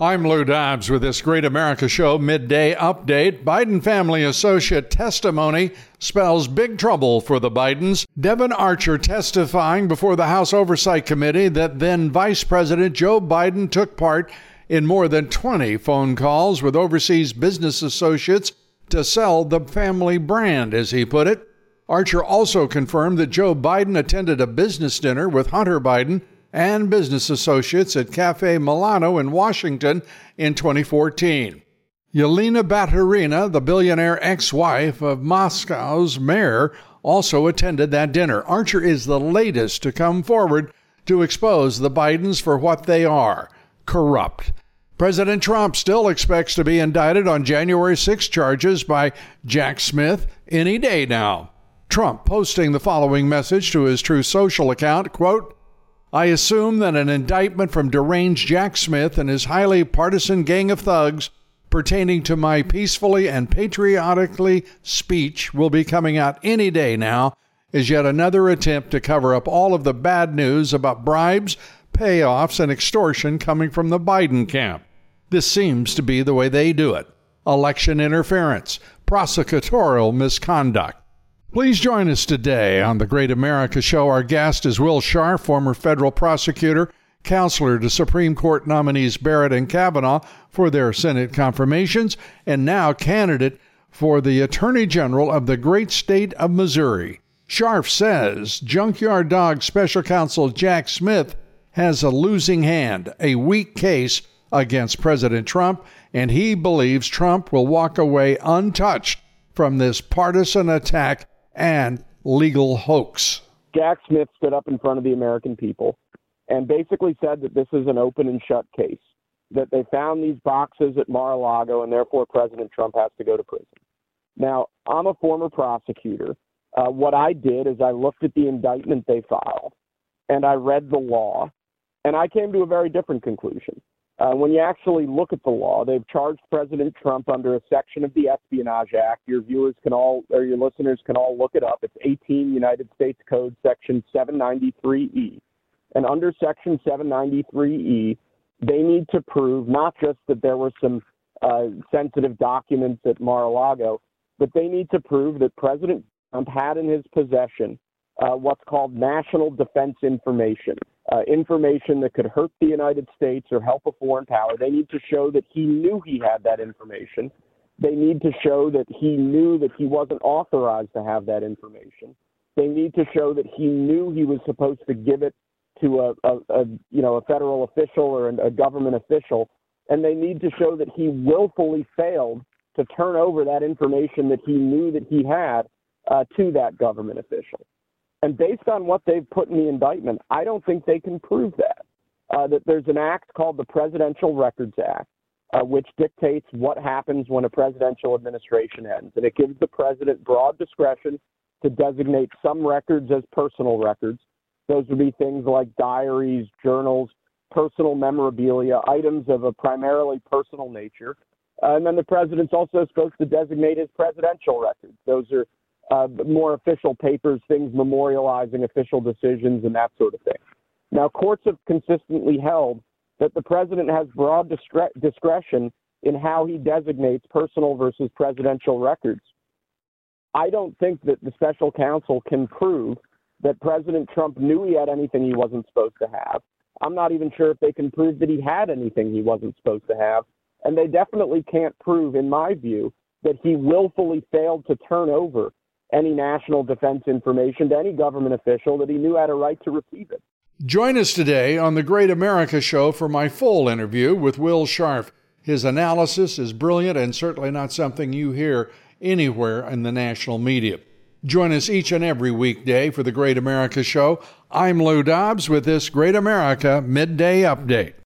I'm Lou Dobbs with this Great America Show midday update. Biden family associate testimony spells big trouble for the Bidens. Devon Archer testifying before the House Oversight Committee that then Vice President Joe Biden took part in more than 20 phone calls with overseas business associates to sell the family brand, as he put it. Archer also confirmed that Joe Biden attended a business dinner with Hunter Biden and business associates at Cafe Milano in Washington in 2014. Yelena Baturina, the billionaire ex wife of Moscow's mayor, also attended that dinner. Archer is the latest to come forward to expose the Bidens for what they are corrupt. President Trump still expects to be indicted on January 6 charges by Jack Smith any day now. Trump posting the following message to his Truth Social account, quote, I assume that an indictment from deranged Jack Smith and his highly partisan gang of thugs pertaining to my peacefully and patriotically speech will be coming out any day now is yet another attempt to cover up all of the bad news about bribes, payoffs, and extortion coming from the Biden camp. This seems to be the way they do it election interference, prosecutorial misconduct. Please join us today on the Great America Show. Our guest is Will Scharf, former federal prosecutor, counselor to Supreme Court nominees Barrett and Kavanaugh for their Senate confirmations, and now candidate for the Attorney General of the great state of Missouri. Scharf says Junkyard Dog Special Counsel Jack Smith has a losing hand, a weak case against President Trump, and he believes Trump will walk away untouched from this partisan attack and legal hoax. Jack Smith stood up in front of the American people and basically said that this is an open and shut case, that they found these boxes at Mar a Lago and therefore President Trump has to go to prison. Now, I'm a former prosecutor. Uh, what I did is I looked at the indictment they filed and I read the law, and I came to a very different conclusion. Uh, when you actually look at the law, they've charged President Trump under a section of the Espionage Act. Your viewers can all, or your listeners can all look it up. It's 18 United States Code, Section 793E. And under Section 793E, they need to prove not just that there were some uh, sensitive documents at Mar-a-Lago, but they need to prove that President Trump had in his possession uh, what's called national defense information uh, information that could hurt the United States or help a foreign power. They need to show that he knew he had that information. They need to show that he knew that he wasn't authorized to have that information. They need to show that he knew he was supposed to give it to a, a, a you know a federal official or a government official, and they need to show that he willfully failed to turn over that information that he knew that he had uh, to that government official. And based on what they've put in the indictment, I don't think they can prove that. Uh, that there's an act called the Presidential Records Act, uh, which dictates what happens when a presidential administration ends. And it gives the president broad discretion to designate some records as personal records. Those would be things like diaries, journals, personal memorabilia, items of a primarily personal nature. Uh, and then the president's also supposed to designate his presidential records. Those are uh, more official papers, things memorializing official decisions and that sort of thing. Now, courts have consistently held that the president has broad discre- discretion in how he designates personal versus presidential records. I don't think that the special counsel can prove that President Trump knew he had anything he wasn't supposed to have. I'm not even sure if they can prove that he had anything he wasn't supposed to have. And they definitely can't prove, in my view, that he willfully failed to turn over any national defense information to any government official that he knew had a right to receive it. Join us today on the Great America Show for my full interview with Will Scharf. His analysis is brilliant and certainly not something you hear anywhere in the national media. Join us each and every weekday for the Great America Show. I'm Lou Dobbs with this Great America Midday Update.